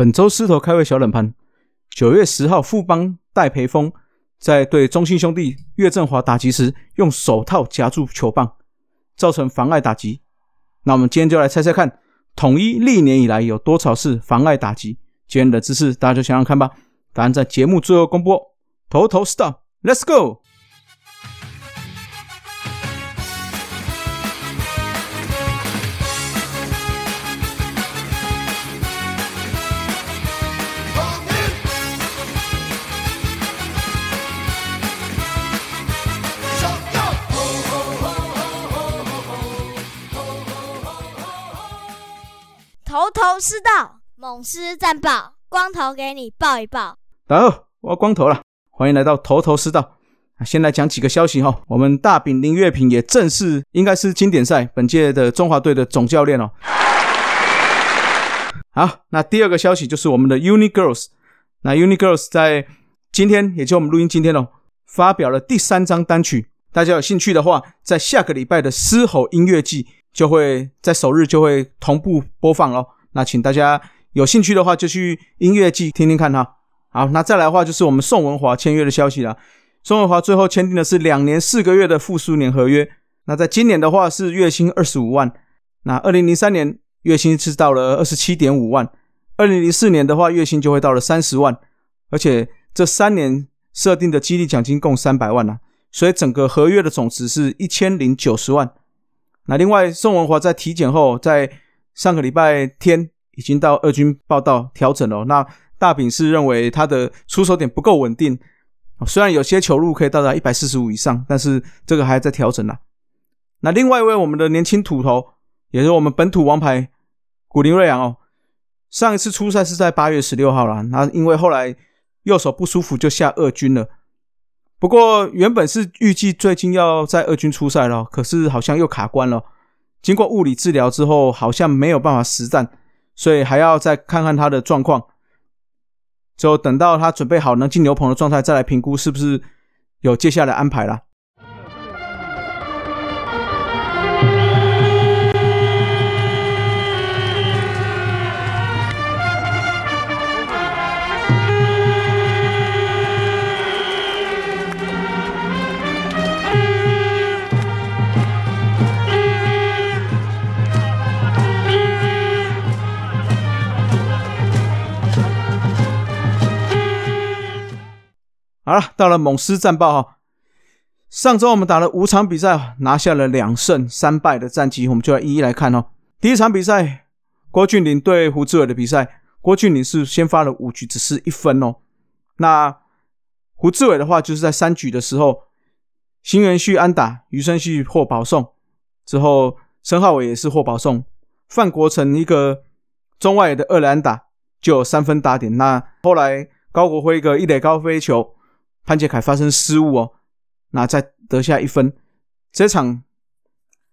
本周狮头开胃小冷盘，九月十号，富邦戴培峰在对中信兄弟岳振华打击时，用手套夹住球棒，造成妨碍打击。那我们今天就来猜猜看，统一历年以来有多少次妨碍打击？今天的知识大家就想想看吧。答案在节目最后公布。头头 stop，Let's go。是道，猛狮战报，光头给你报一报。大家好，我光头了，欢迎来到头头是道。先来讲几个消息哈，我们大饼林月平也正式应该是经典赛本届的中华队的总教练哦。好，那第二个消息就是我们的 Uni Girls，那 Uni Girls 在今天，也就我们录音今天哦，发表了第三张单曲。大家有兴趣的话，在下个礼拜的狮吼音乐季。就会在首日就会同步播放哦。那请大家有兴趣的话，就去音乐季听听看哈。好，那再来的话就是我们宋文华签约的消息了。宋文华最后签订的是两年四个月的复苏年合约。那在今年的话是月薪二十五万。那二零零三年月薪是到了二十七点五万。二零零四年的话月薪就会到了三十万。而且这三年设定的激励奖金共三百万呢，所以整个合约的总值是一千零九十万。那另外，宋文华在体检后，在上个礼拜天已经到二军报道调整了。那大饼是认为他的出手点不够稳定，虽然有些球路可以到达一百四十五以上，但是这个还在调整呢。那另外一位我们的年轻土头，也是我们本土王牌古林瑞阳哦，上一次出赛是在八月十六号了。那因为后来右手不舒服，就下二军了。不过原本是预计最近要在二军出赛了，可是好像又卡关了。经过物理治疗之后，好像没有办法实战，所以还要再看看他的状况。就等到他准备好能进牛棚的状态，再来评估是不是有接下来安排了。好了，到了猛狮战报哈。上周我们打了五场比赛，拿下了两胜三败的战绩，我们就来一一来看哦。第一场比赛，郭俊麟对胡志伟的比赛，郭俊麟是先发了五局，只是一分哦。那胡志伟的话，就是在三局的时候，新元旭安打，余生旭获保送，之后申浩伟也是获保送，范国成一个中外的二垒打就三分打点。那后来高国辉一个一垒高飞球。潘杰凯发生失误哦，那再得下一分，这场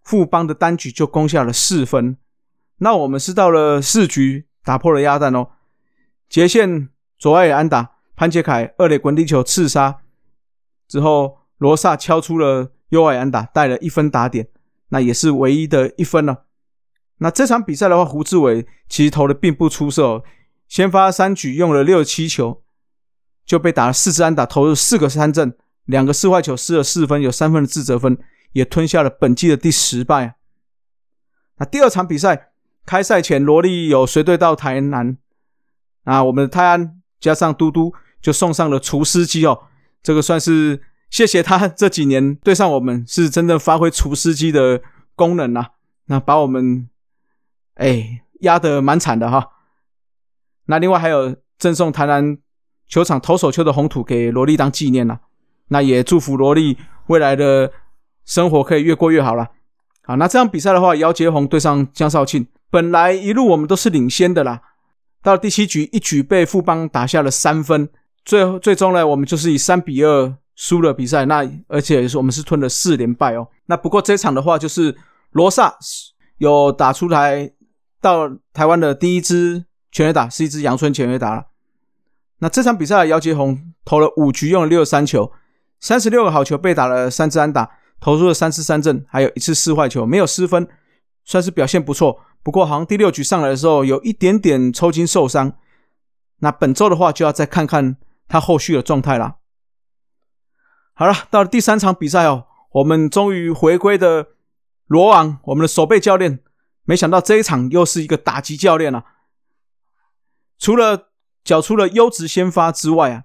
富邦的单局就攻下了四分。那我们是到了四局打破了鸭蛋哦，杰线左外野安打，潘杰凯二垒滚地球刺杀之后，罗萨敲出了右外安打，带了一分打点，那也是唯一的一分了。那这场比赛的话，胡志伟其实投的并不出色哦，先发三局用了六七球。就被打了四支安打，投入四个三振，两个四坏球，失了四分，有三分的自责分，也吞下了本季的第十败。那第二场比赛开赛前，罗莉有随队到台南，啊，我们的泰安加上嘟嘟就送上了厨师机哦，这个算是谢谢他这几年对上我们是真正发挥厨师机的功能啊，那把我们哎压得蛮惨的哈。那另外还有赠送台南。球场投手丘的红土给萝莉当纪念了，那也祝福萝莉未来的生活可以越过越好了。好，那这场比赛的话，姚杰宏对上江少庆，本来一路我们都是领先的啦，到了第七局一举被富邦打下了三分，最后最终呢，我们就是以三比二输了比赛。那而且是我们是吞了四连败哦。那不过这场的话，就是罗萨有打出来到台湾的第一支全垒打，是一支阳春全垒打了。那这场比赛，姚杰宏投了五局，用了六十三球，三十六个好球，被打了三支安打，投出了三次三振，还有一次四坏球，没有失分，算是表现不错。不过好像第六局上来的时候，有一点点抽筋受伤，那本周的话，就要再看看他后续的状态啦。好了，到了第三场比赛哦，我们终于回归的罗昂，我们的守备教练，没想到这一场又是一个打击教练啊！除了缴出了优质先发之外啊，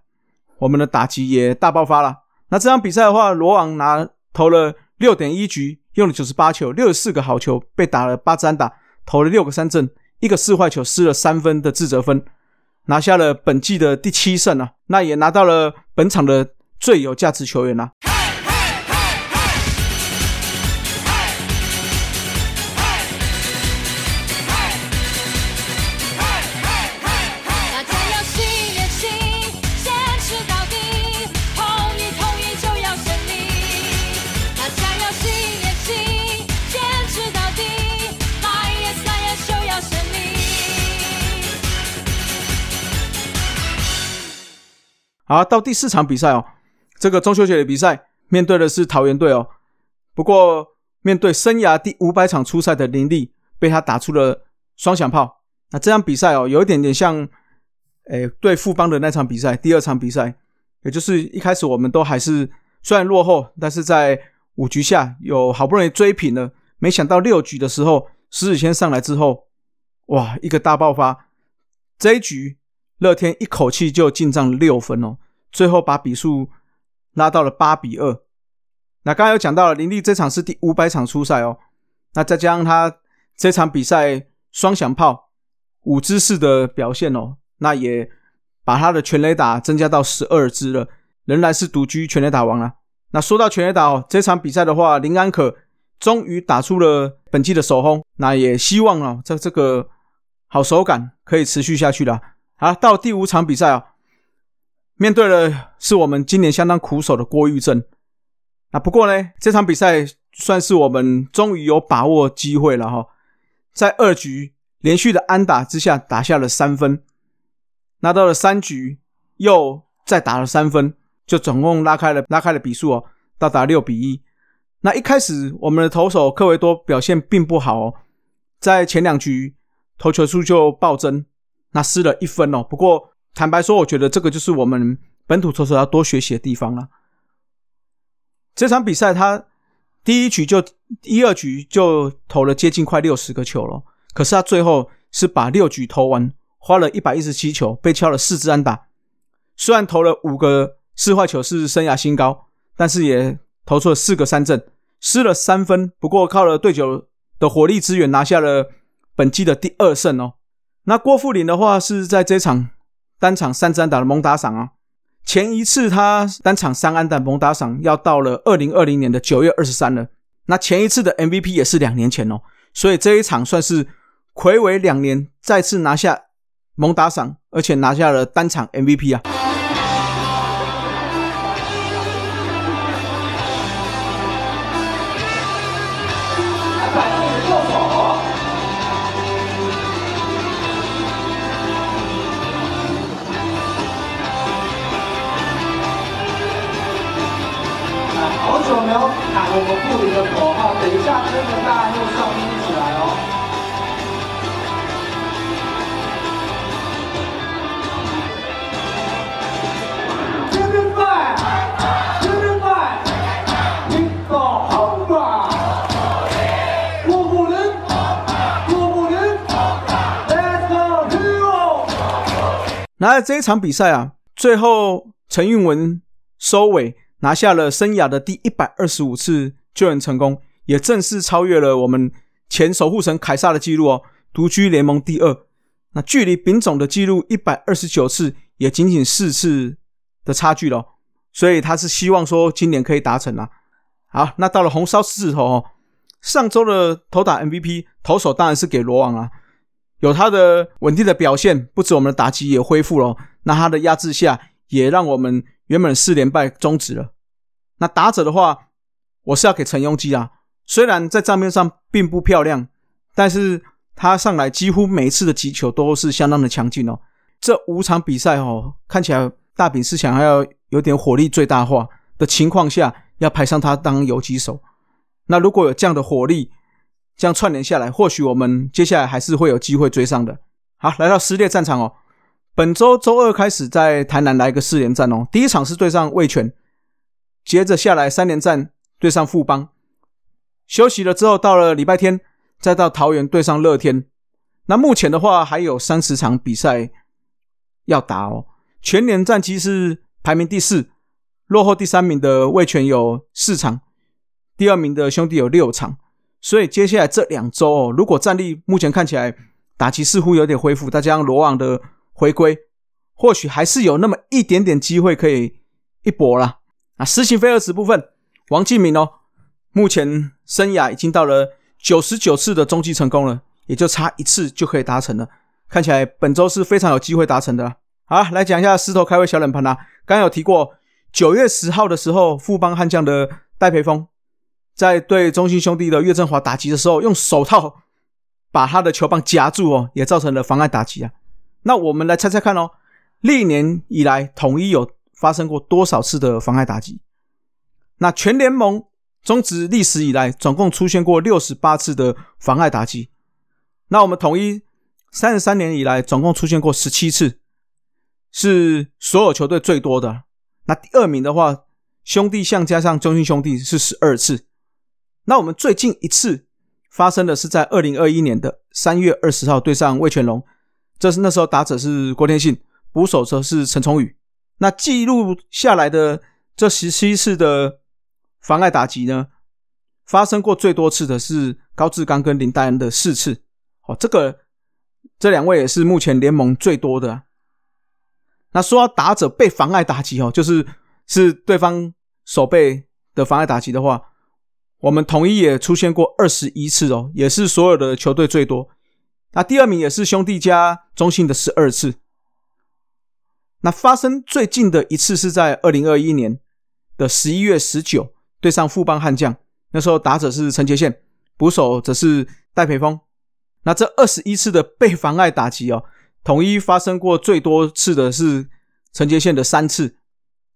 我们的打击也大爆发了。那这场比赛的话，罗昂拿投了六点一局，用了九十八球，六十四个好球，被打了八支打，投了六个三振，一个四坏球，失了三分的自责分，拿下了本季的第七胜啊！那也拿到了本场的。最有价值球员呐！好，到第四场比赛哦。这个中秋节的比赛面对的是桃园队哦，不过面对生涯第五百场出赛的林立，被他打出了双响炮。那这场比赛哦，有一点点像，诶，对富邦的那场比赛，第二场比赛，也就是一开始我们都还是虽然落后，但是在五局下有好不容易追平了，没想到六局的时候，石子谦上来之后，哇，一个大爆发，这一局乐天一口气就进账六分哦，最后把比数。拉到了八比二。那刚刚有讲到了林立这场是第五百场出赛哦。那再加上他这场比赛双响炮五支式的表现哦，那也把他的全垒打增加到十二支了，仍然是独居全垒打王啊。那说到全垒打哦，这场比赛的话，林安可终于打出了本季的首轰，那也希望啊，这这个好手感可以持续下去了。好，到第五场比赛啊。面对的是我们今年相当苦手的郭玉正，啊，不过呢，这场比赛算是我们终于有把握机会了哈，在二局连续的安打之下打下了三分，拿到了三局又再打了三分，就总共拉开了拉开了比数哦，到达六比一。那一开始我们的投手科维多表现并不好哦，在前两局投球数就暴增，那失了一分哦，不过。坦白说，我觉得这个就是我们本土投手要多学习的地方了。这场比赛他第一局就一二局就投了接近快六十个球了，可是他最后是把六局投完，花了一百一十七球，被敲了四支安打。虽然投了五个四坏球是生涯新高，但是也投出了四个三振，失了三分。不过靠了对手的火力支援，拿下了本季的第二胜哦。那郭富林的话是在这场。单场三安打的蒙打赏啊，前一次他单场三安打蒙打赏要到了二零二零年的九月二十三了。那前一次的 MVP 也是两年前哦，所以这一场算是魁违两年再次拿下蒙打赏，而且拿下了单场 MVP 啊。那这一场比赛啊，最后陈运文收尾。拿下了生涯的第一百二十五次救援成功，也正式超越了我们前守护神凯撒的记录哦，独居联盟第二。那距离丙总的记录一百二十九次，也仅仅四次的差距了。所以他是希望说今年可以达成啊。好，那到了红烧狮子头哦，上周的投打 MVP 投手当然是给罗网啊，有他的稳定的表现，不止我们的打击也恢复了，那他的压制下也让我们。原本四连败终止了，那打者的话，我是要给陈庸基啊。虽然在账面上并不漂亮，但是他上来几乎每一次的击球都是相当的强劲哦。这五场比赛哦，看起来大饼是想要有点火力最大化的情况下，要排上他当游击手。那如果有这样的火力，这样串联下来，或许我们接下来还是会有机会追上的。好，来到撕裂战场哦，本周周二开始在台南来一个四连战哦，第一场是对上味全，接着下来三连战对上富邦，休息了之后到了礼拜天再到桃园对上乐天。那目前的话还有三十场比赛要打哦，全年战绩是排名第四，落后第三名的魏全有四场，第二名的兄弟有六场，所以接下来这两周哦，如果战力目前看起来打击似乎有点恢复，再加上罗网的回归，或许还是有那么一点点机会可以一搏啦。啊，实行飞二十部分，王继明哦，目前生涯已经到了九十九次的中继成功了。也就差一次就可以达成了，看起来本周是非常有机会达成的。好，来讲一下狮头开胃小冷盘啦。刚刚有提过，九月十号的时候，富邦悍将的戴培峰在对中信兄弟的岳振华打击的时候，用手套把他的球棒夹住哦，也造成了妨碍打击啊。那我们来猜猜看哦，历年以来统一有发生过多少次的妨碍打击？那全联盟中止历史以来，总共出现过六十八次的妨碍打击。那我们统一三十三年以来，总共出现过十七次，是所有球队最多的。那第二名的话，兄弟象加上中信兄弟是十二次。那我们最近一次发生的是在二零二一年的三月二十号对上魏全龙，这是那时候打者是郭天信，捕手则是陈崇宇。那记录下来的这十七次的妨碍打击呢，发生过最多次的是高志刚跟林黛恩的四次。哦，这个这两位也是目前联盟最多的。那说到打者被妨碍打击哦，就是是对方手背的妨碍打击的话，我们统一也出现过二十一次哦，也是所有的球队最多。那第二名也是兄弟加中信的十二次。那发生最近的一次是在二零二一年的十一月十九对上富邦悍将，那时候打者是陈杰宪，捕手则是戴培峰。那这二十一次的被妨碍打击哦，统一发生过最多次的是陈杰宪的三次。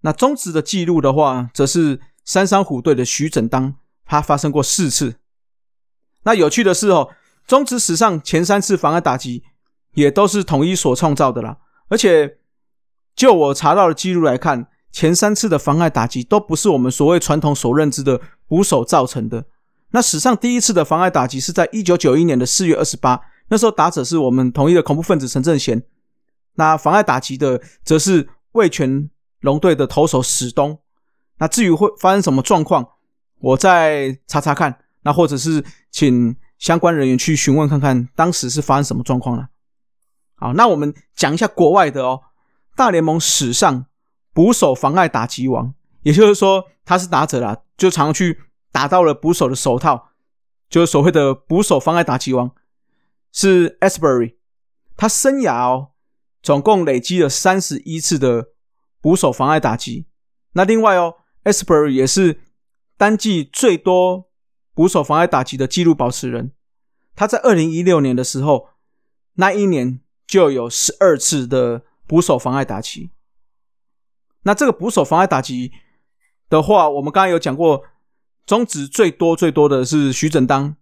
那中职的记录的话，则是三山虎队的徐整当，他发生过四次。那有趣的是哦，中职史上前三次妨碍打击也都是统一所创造的啦。而且就我查到的记录来看，前三次的妨碍打击都不是我们所谓传统所认知的捕手造成的。那史上第一次的妨碍打击是在一九九一年的四月二十八，那时候打者是我们统一的恐怖分子陈正贤。那妨碍打击的则是味全龙队的投手史东。那至于会发生什么状况，我再查查看。那或者是请相关人员去询问看看，当时是发生什么状况了。好，那我们讲一下国外的哦，大联盟史上捕手妨碍打击王，也就是说他是打者啦，就常去。打到了捕手的手套，就是所谓的捕手妨碍打击王，是 Asbury。他生涯哦，总共累积了三十一次的捕手妨碍打击。那另外哦，Asbury 也是单季最多捕手妨碍打击的纪录保持人。他在二零一六年的时候，那一年就有十二次的捕手妨碍打击。那这个捕手妨碍打击的话，我们刚刚有讲过。中止最多最多的是徐振当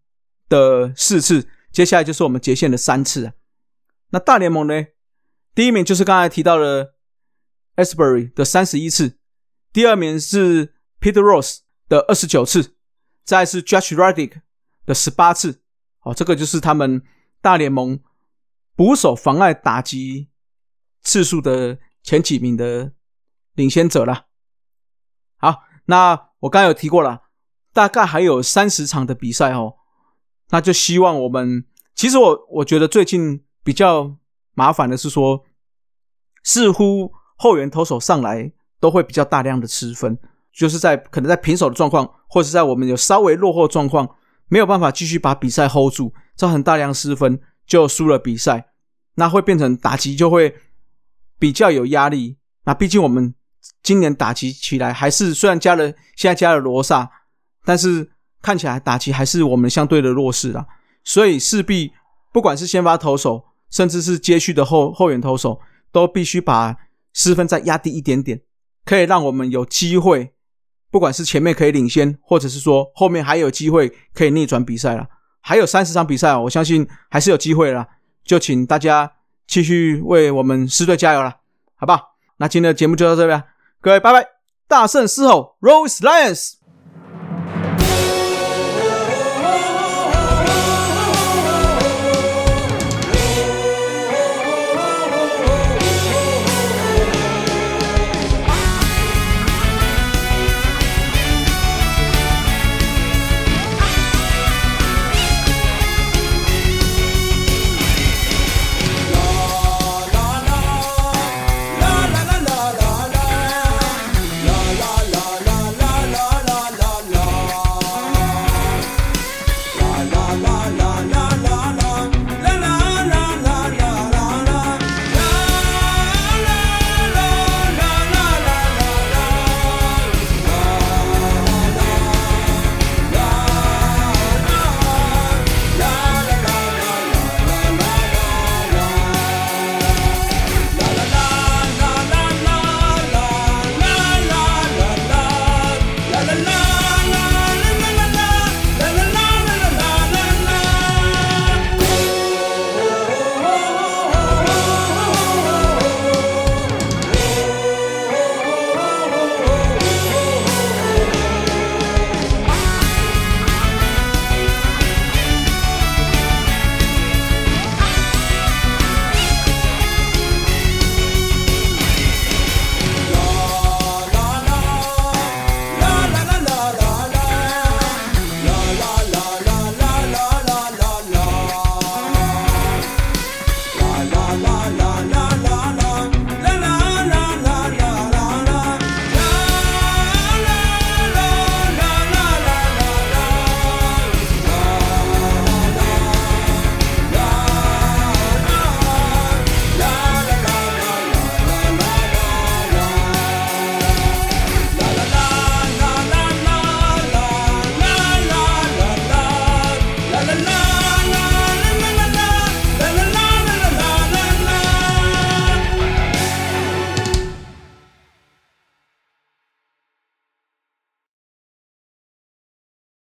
的四次，接下来就是我们杰线的三次啊。那大联盟呢？第一名就是刚才提到的 Asbury 的三十一次，第二名是 Peter Rose 的二十九次，再是 Judge Radic 的十八次。哦，这个就是他们大联盟捕手妨碍打击次数的前几名的领先者了。好，那我刚刚有提过了。大概还有三十场的比赛哦，那就希望我们。其实我我觉得最近比较麻烦的是说，似乎后援投手上来都会比较大量的失分，就是在可能在平手的状况，或者在我们有稍微落后状况，没有办法继续把比赛 hold 住，造成大量失分就输了比赛，那会变成打击就会比较有压力。那毕竟我们今年打击起来还是虽然加了现在加了罗萨。但是看起来打击还是我们相对的弱势啦，所以势必不管是先发投手，甚至是接续的后后援投手，都必须把失分再压低一点点，可以让我们有机会，不管是前面可以领先，或者是说后面还有机会可以逆转比赛了。还有三十场比赛我相信还是有机会了。就请大家继续为我们狮队加油了，好不好？那今天的节目就到这边，各位拜拜，大胜狮吼，Rose Lions。